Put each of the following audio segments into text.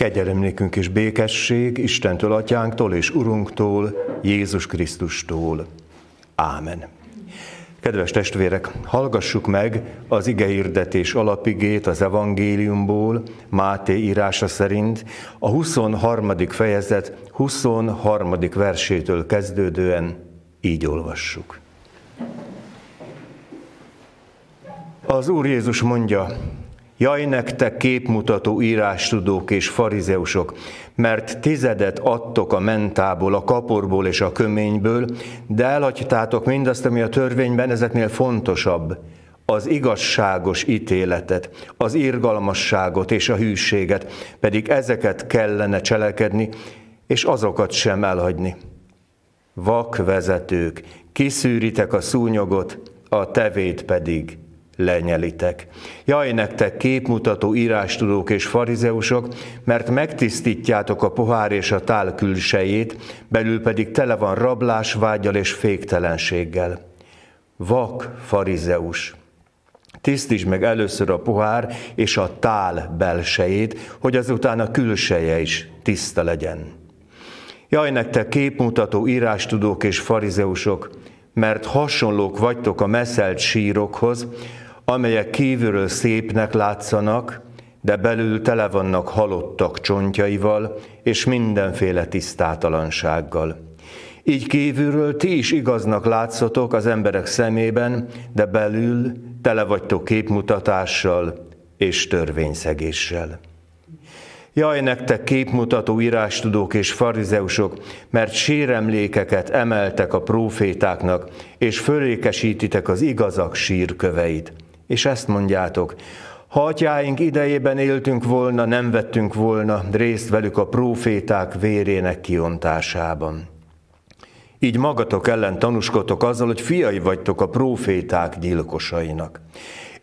Kegyelemnékünk és békesség Istentől, Atyánktól és Urunktól, Jézus Krisztustól. Ámen. Kedves testvérek, hallgassuk meg az igehirdetés alapigét az evangéliumból, Máté írása szerint, a 23. fejezet 23. versétől kezdődően így olvassuk. Az Úr Jézus mondja, Jaj nektek képmutató írástudók és farizeusok, mert tizedet adtok a mentából, a kaporból és a köményből, de elhagytátok mindazt, ami a törvényben ezeknél fontosabb, az igazságos ítéletet, az irgalmasságot és a hűséget, pedig ezeket kellene cselekedni, és azokat sem elhagyni. Vak vezetők, kiszűritek a szúnyogot, a tevét pedig lenyelitek. Jaj, nektek képmutató írástudók és farizeusok, mert megtisztítjátok a pohár és a tál külsejét, belül pedig tele van rablásvágyal és féktelenséggel. Vak farizeus, Tisztítsd meg először a pohár és a tál belsejét, hogy azután a külseje is tiszta legyen. Jaj, nektek képmutató írástudók és farizeusok, mert hasonlók vagytok a messzelt sírokhoz, amelyek kívülről szépnek látszanak, de belül tele vannak halottak csontjaival és mindenféle tisztátalansággal. Így kívülről ti is igaznak látszotok az emberek szemében, de belül tele vagytok képmutatással és törvényszegéssel. Jaj, nektek képmutató írástudók és farizeusok, mert síremlékeket emeltek a prófétáknak, és fölékesítitek az igazak sírköveit és ezt mondjátok, ha atyáink idejében éltünk volna, nem vettünk volna részt velük a próféták vérének kiontásában. Így magatok ellen tanúskotok azzal, hogy fiai vagytok a próféták gyilkosainak.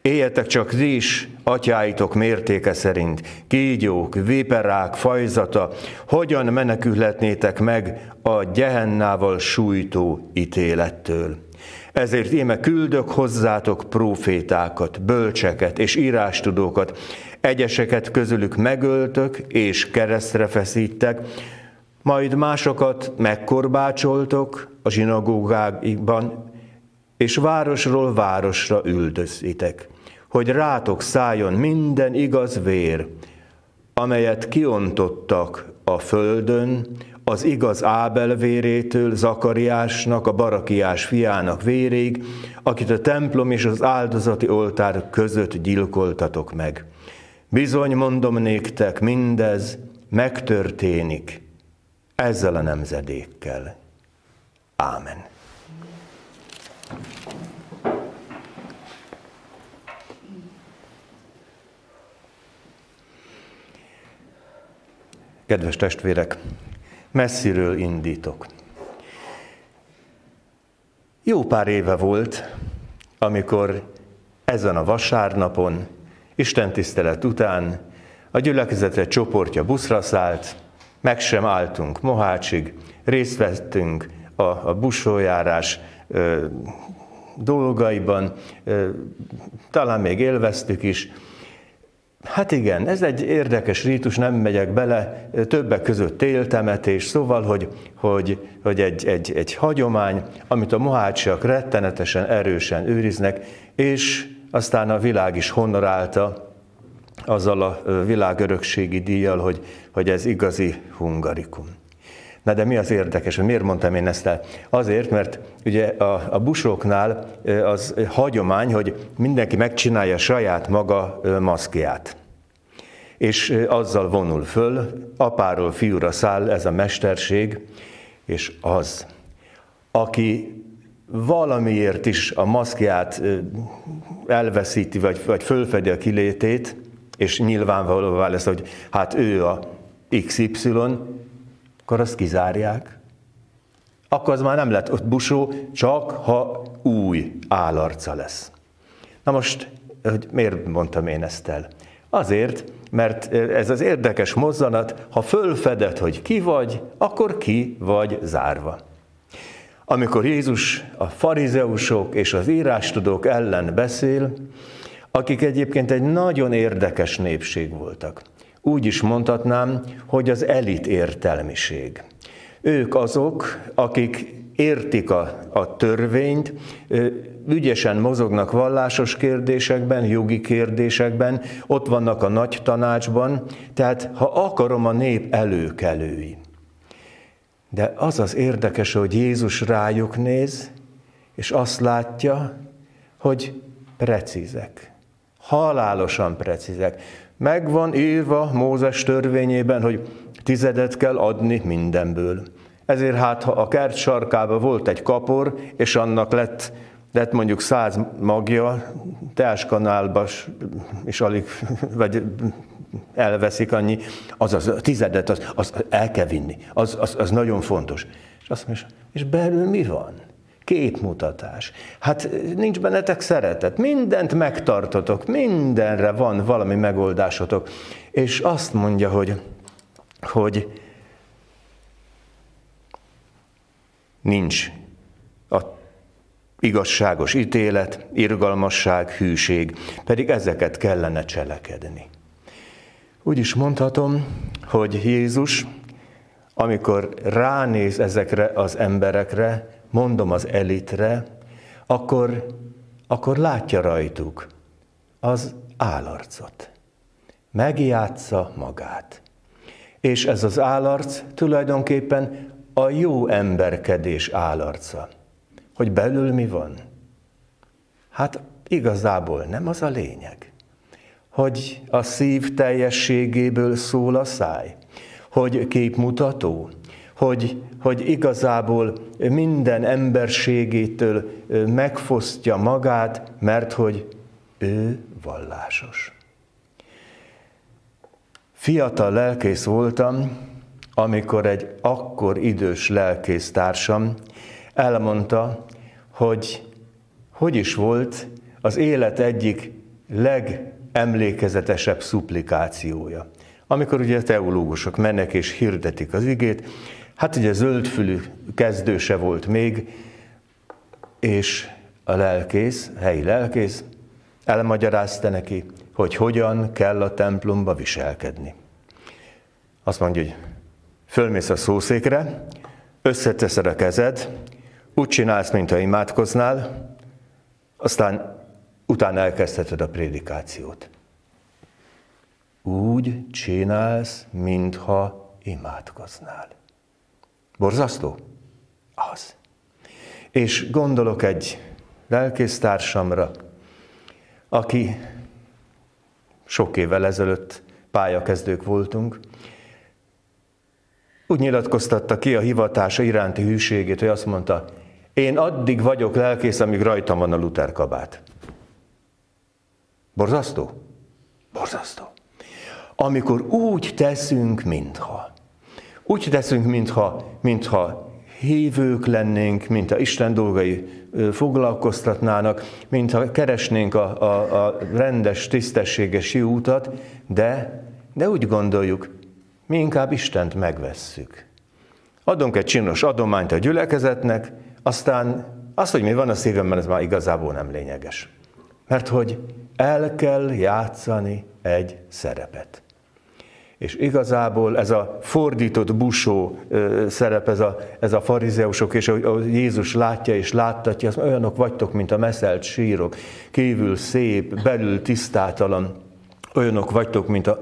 Éljetek csak ti is, atyáitok mértéke szerint, kígyók, viperák, fajzata, hogyan menekülhetnétek meg a gyehennával sújtó ítélettől. Ezért íme küldök hozzátok profétákat, bölcseket és írástudókat, egyeseket közülük megöltök és keresztre feszítek, majd másokat megkorbácsoltok a zsinagógákban, és városról városra üldözitek, hogy rátok szálljon minden igaz vér, amelyet kiontottak a földön, az igaz Ábel vérétől Zakariásnak, a Barakiás fiának véréig, akit a templom és az áldozati oltár között gyilkoltatok meg. Bizony mondom néktek, mindez megtörténik ezzel a nemzedékkel. Ámen. Kedves testvérek, messziről indítok. Jó pár éve volt, amikor ezen a vasárnapon, Isten tisztelet után a gyülekezetre csoportja buszra szállt, meg sem álltunk Mohácsig, részt vettünk a, a busójárás ö, dolgaiban, ö, talán még élveztük is, Hát igen, ez egy érdekes rítus, nem megyek bele, többek között téltemetés, szóval, hogy, hogy, hogy egy, egy, egy hagyomány, amit a mohácsiak rettenetesen erősen őriznek, és aztán a világ is honorálta azzal a világörökségi díjjal, hogy, hogy ez igazi hungarikum. Na de mi az érdekes, hogy miért mondtam én ezt el? Azért, mert ugye a, a busoknál az hagyomány, hogy mindenki megcsinálja saját maga maszkját. És azzal vonul föl, apáról fiúra száll ez a mesterség, és az, aki valamiért is a maszkját elveszíti, vagy, vagy fölfedi a kilétét, és nyilvánvalóvá lesz, hogy hát ő a XY, akkor azt kizárják. Akkor az már nem lett ott busó, csak ha új állarca lesz. Na most, hogy miért mondtam én ezt el? Azért, mert ez az érdekes mozzanat, ha fölfeded, hogy ki vagy, akkor ki vagy zárva. Amikor Jézus a farizeusok és az írástudók ellen beszél, akik egyébként egy nagyon érdekes népség voltak. Úgy is mondhatnám, hogy az elit értelmiség. Ők azok, akik értik a, a törvényt, ügyesen mozognak vallásos kérdésekben, jogi kérdésekben, ott vannak a nagy tanácsban, tehát ha akarom a nép előkelői. De az az érdekes, hogy Jézus rájuk néz, és azt látja, hogy precízek, halálosan precízek. Meg van írva Mózes törvényében, hogy tizedet kell adni mindenből. Ezért hát, ha a kert sarkában volt egy kapor, és annak lett, lett mondjuk száz magja, teáskanálba és alig, vagy elveszik annyi, az a tizedet, az, az el kell vinni, az, az, az nagyon fontos. És azt mondja, és belül mi van? Képmutatás. Hát nincs bennetek szeretet, mindent megtartotok, mindenre van valami megoldásotok. És azt mondja, hogy, hogy nincs a igazságos ítélet, irgalmasság, hűség, pedig ezeket kellene cselekedni. Úgy is mondhatom, hogy Jézus, amikor ránéz ezekre az emberekre, mondom az elitre, akkor, akkor látja rajtuk az állarcot. Megjátsza magát. És ez az állarc tulajdonképpen a jó emberkedés állarca. Hogy belül mi van? Hát igazából nem az a lényeg. Hogy a szív teljességéből szól a száj, hogy képmutató, hogy, hogy igazából minden emberségétől megfosztja magát, mert hogy ő vallásos. Fiatal lelkész voltam, amikor egy akkor idős lelkész társam elmondta, hogy hogy is volt az élet egyik legemlékezetesebb szuplikációja. Amikor ugye a teológusok mennek és hirdetik az igét, hát ugye zöldfülű kezdőse volt még, és a lelkész, helyi lelkész elmagyarázta neki, hogy hogyan kell a templomba viselkedni. Azt mondja, hogy Fölmész a szószékre, összeteszed a kezed, úgy csinálsz, mintha imádkoznál, aztán utána elkezdheted a prédikációt. Úgy csinálsz, mintha imádkoznál. Borzasztó? Az. És gondolok egy lelkésztársamra, aki sok évvel ezelőtt pályakezdők voltunk, úgy nyilatkoztatta ki a hivatása iránti hűségét, hogy azt mondta, én addig vagyok lelkész, amíg rajtam van a Luther kabát. Borzasztó? Borzasztó. Amikor úgy teszünk, mintha. Úgy teszünk, mintha, mintha hívők lennénk, mintha Isten dolgai foglalkoztatnának, mintha keresnénk a, a, a rendes, tisztességes jó utat, de, de úgy gondoljuk, mi inkább Istent megvesszük. Adunk egy csinos adományt a gyülekezetnek, aztán az, hogy mi van a szívemben, ez már igazából nem lényeges. Mert hogy el kell játszani egy szerepet. És igazából ez a fordított busó szerep, ez a, ez a farizeusok, és ahogy Jézus látja és láttatja, az olyanok vagytok, mint a meszelt sírok, kívül szép, belül tisztátalan, olyanok vagytok, mint a,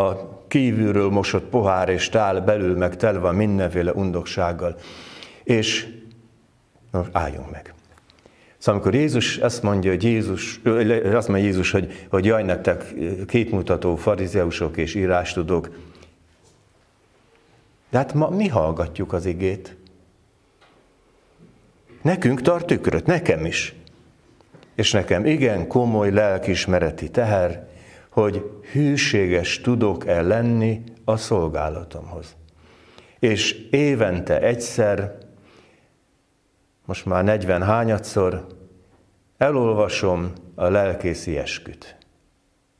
a kívülről mosott pohár és tál, belül meg telve van mindenféle undoksággal. És most álljunk meg. Szóval amikor Jézus azt mondja, hogy Jézus, azt mondja Jézus, hogy, hogy jaj nektek kétmutató farizeusok és írástudók, de hát ma mi hallgatjuk az igét? Nekünk tart tükröt, nekem is. És nekem igen komoly lelkismereti teher, hogy hűséges tudok-e lenni a szolgálatomhoz. És évente egyszer, most már 40 hányadszor, elolvasom a lelkészi esküt.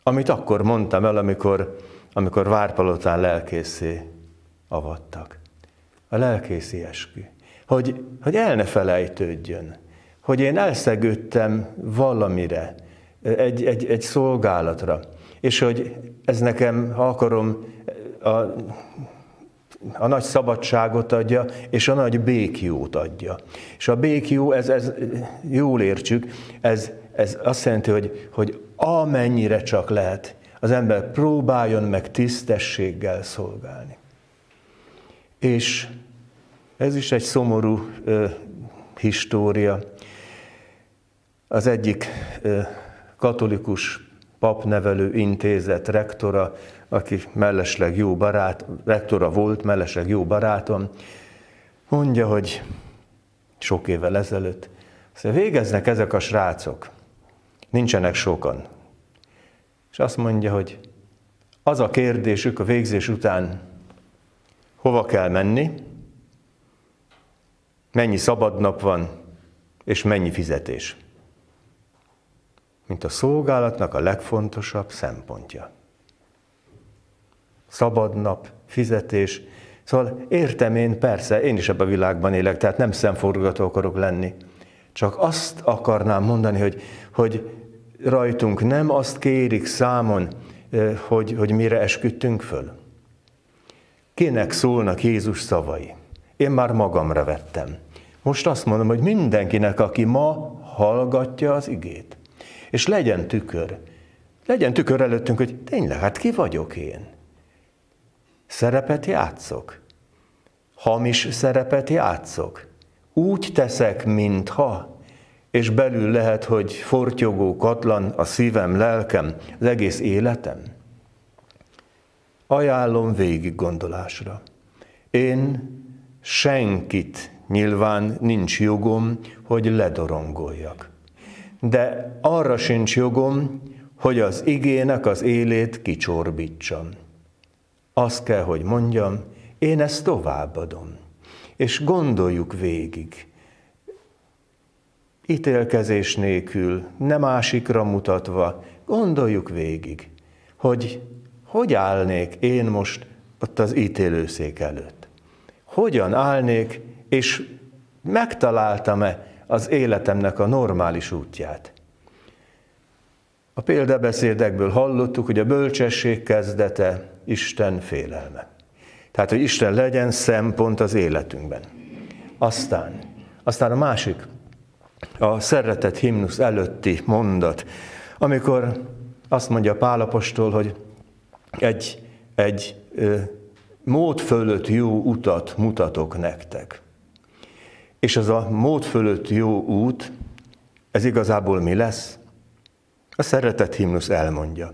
Amit akkor mondtam el, amikor, amikor Várpalotán lelkészé avattak. A lelkészi eskü. Hogy, hogy el ne felejtődjön, hogy én elszegődtem valamire, egy, egy, egy szolgálatra, és hogy ez nekem, ha akarom, a, a nagy szabadságot adja, és a nagy békjót adja. És a békjó, ez, ez jól értsük, ez, ez azt jelenti, hogy, hogy amennyire csak lehet, az ember próbáljon meg tisztességgel szolgálni. És ez is egy szomorú ö, história. Az egyik ö, katolikus papnevelő intézet rektora, aki mellesleg jó barát, rektora volt, mellesleg jó barátom, mondja, hogy sok évvel ezelőtt, szóval végeznek ezek a srácok, nincsenek sokan. És azt mondja, hogy az a kérdésük a végzés után, hova kell menni, mennyi szabadnap van, és mennyi fizetés. Mint a szolgálatnak a legfontosabb szempontja. Szabadnap, fizetés. Szóval értem én, persze, én is ebben a világban élek, tehát nem szemforgató akarok lenni. Csak azt akarnám mondani, hogy, hogy rajtunk nem azt kérik számon, hogy, hogy mire esküdtünk föl. Kinek szólnak Jézus szavai? Én már magamra vettem. Most azt mondom, hogy mindenkinek, aki ma hallgatja az igét, és legyen tükör, legyen tükör előttünk, hogy tényleg, hát ki vagyok én? Szerepet játszok. Hamis szerepet játszok. Úgy teszek, mintha, és belül lehet, hogy fortyogó katlan a szívem, lelkem, az egész életem. Ajánlom végig gondolásra. Én senkit nyilván nincs jogom, hogy ledorongoljak. De arra sincs jogom, hogy az igének az élét kicsorbítsam. Azt kell, hogy mondjam, én ezt továbbadom. És gondoljuk végig, ítélkezés nélkül, nem másikra mutatva, gondoljuk végig, hogy hogy állnék én most ott az ítélőszék előtt. Hogyan állnék, és megtaláltam-e az életemnek a normális útját. A példabeszédekből hallottuk, hogy a bölcsesség kezdete Isten félelme. Tehát, hogy Isten legyen szempont az életünkben. Aztán, aztán a másik, a szeretet himnusz előtti mondat, amikor azt mondja Pálapostól, hogy egy, egy ö, mód fölött jó utat mutatok nektek. És az a mód fölött jó út, ez igazából mi lesz? A szeretet himnusz elmondja.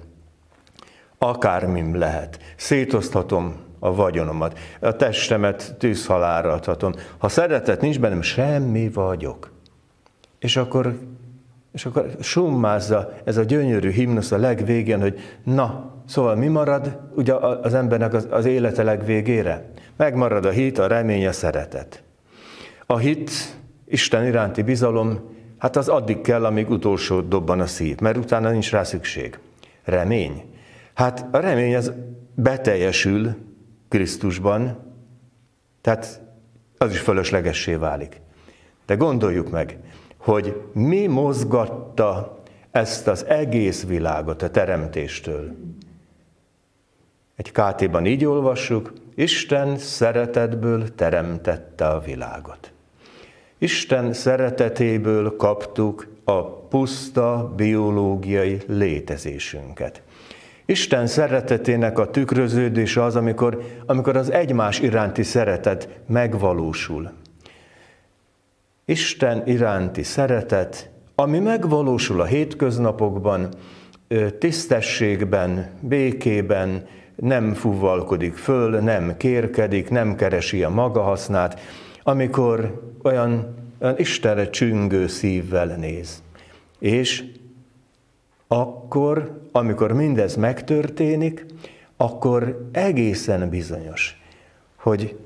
Akármim lehet. Szétoszthatom a vagyonomat, a testemet tűzhalára adhatom. Ha szeretet nincs bennem, semmi vagyok. És akkor, és akkor summázza ez a gyönyörű himnusz a legvégén, hogy na, szóval mi marad ugye az embernek az, az élete legvégére? Megmarad a hit, a remény, a szeretet. A hit, Isten iránti bizalom, hát az addig kell, amíg utolsó dobban a szív, mert utána nincs rá szükség. Remény. Hát a remény az beteljesül Krisztusban, tehát az is fölöslegessé válik. De gondoljuk meg, hogy mi mozgatta ezt az egész világot a teremtéstől. Egy kt így olvassuk, Isten szeretetből teremtette a világot. Isten szeretetéből kaptuk a puszta biológiai létezésünket. Isten szeretetének a tükröződése az, amikor, amikor az egymás iránti szeretet megvalósul. Isten iránti szeretet, ami megvalósul a hétköznapokban, tisztességben, békében, nem fuvalkodik föl, nem kérkedik, nem keresi a maga hasznát, amikor olyan, olyan Istenre csüngő szívvel néz. És akkor, amikor mindez megtörténik, akkor egészen bizonyos, hogy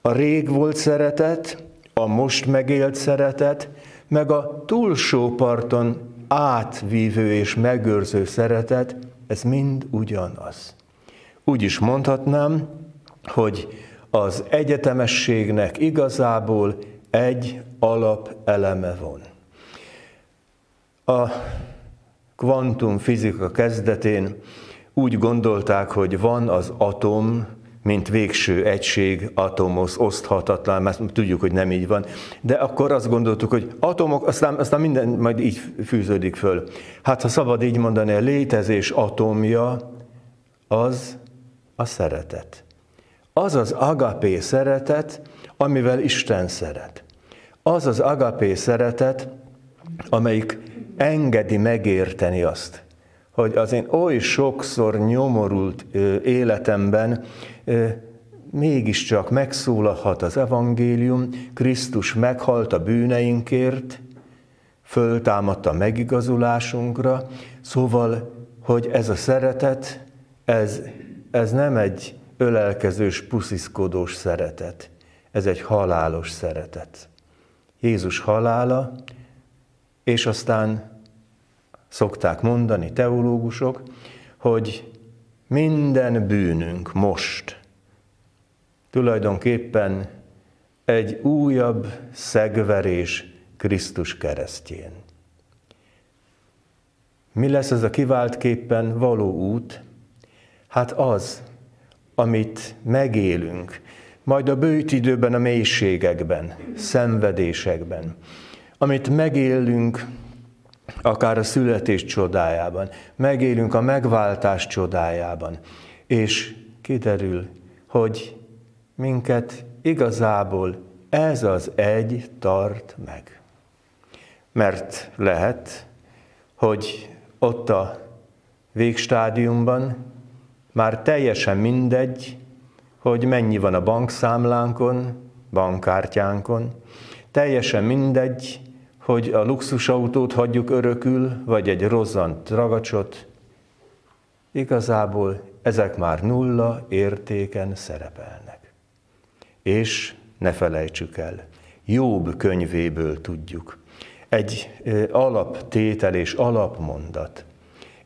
a rég volt szeretet, a most megélt szeretet, meg a túlsó parton átvívő és megőrző szeretet, ez mind ugyanaz. Úgy is mondhatnám, hogy az egyetemességnek igazából egy alapeleme van. A kvantumfizika kezdetén úgy gondolták, hogy van az atom, mint végső egység, atomos, oszthatatlan, mert tudjuk, hogy nem így van. De akkor azt gondoltuk, hogy atomok, aztán, aztán minden majd így fűződik föl. Hát ha szabad így mondani, a létezés atomja az a szeretet. Az az agapé szeretet, amivel Isten szeret. Az az agapé szeretet, amelyik engedi megérteni azt, hogy az én oly sokszor nyomorult életemben mégiscsak megszólalhat az evangélium, Krisztus meghalt a bűneinkért, föltámadt a megigazulásunkra, szóval, hogy ez a szeretet, ez, ez nem egy ölelkezős, pusziszkodós szeretet, ez egy halálos szeretet. Jézus halála, és aztán szokták mondani teológusok, hogy minden bűnünk most tulajdonképpen egy újabb szegverés Krisztus keresztjén. Mi lesz ez a kiváltképpen való út? Hát az, amit megélünk, majd a bőjt időben, a mélységekben, szenvedésekben, amit megélünk akár a születés csodájában, megélünk a megváltás csodájában, és kiderül, hogy minket igazából ez az egy tart meg. Mert lehet, hogy ott a végstádiumban már teljesen mindegy, hogy mennyi van a bankszámlánkon, bankkártyánkon, teljesen mindegy, hogy a luxusautót hagyjuk örökül, vagy egy rozzant ragacsot, igazából ezek már nulla értéken szerepelnek. És ne felejtsük el, Jobb könyvéből tudjuk. Egy alaptétel és alapmondat.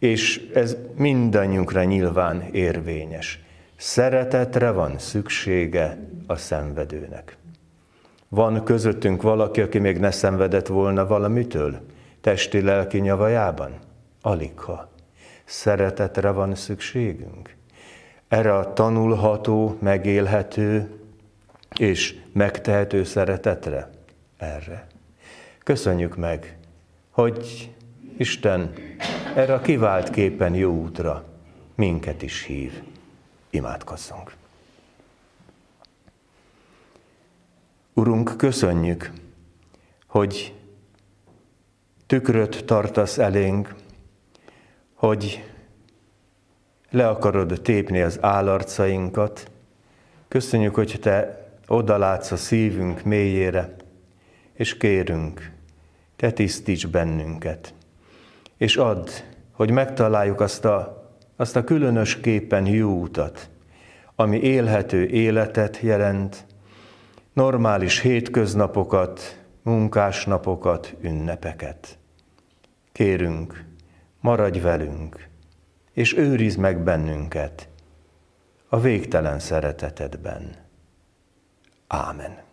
És ez mindannyiunkra nyilván érvényes. Szeretetre van szüksége a szenvedőnek. Van közöttünk valaki, aki még ne szenvedett volna valamitől? Testi-lelki nyavajában? Aligha. Szeretetre van szükségünk. Erre a tanulható, megélhető és megtehető szeretetre? Erre. Köszönjük meg, hogy Isten erre a kivált képen jó útra minket is hív. Imádkozzunk! Urunk, köszönjük, hogy tükröt tartasz elénk, hogy le akarod tépni az állarcainkat. Köszönjük, hogy Te odalátsz a szívünk mélyére, és kérünk, Te tisztíts bennünket, és add, hogy megtaláljuk azt a, azt a különösképpen jó utat, ami élhető életet jelent, normális hétköznapokat, munkásnapokat, ünnepeket. Kérünk, maradj velünk, és őriz meg bennünket a végtelen szeretetedben. Ámen.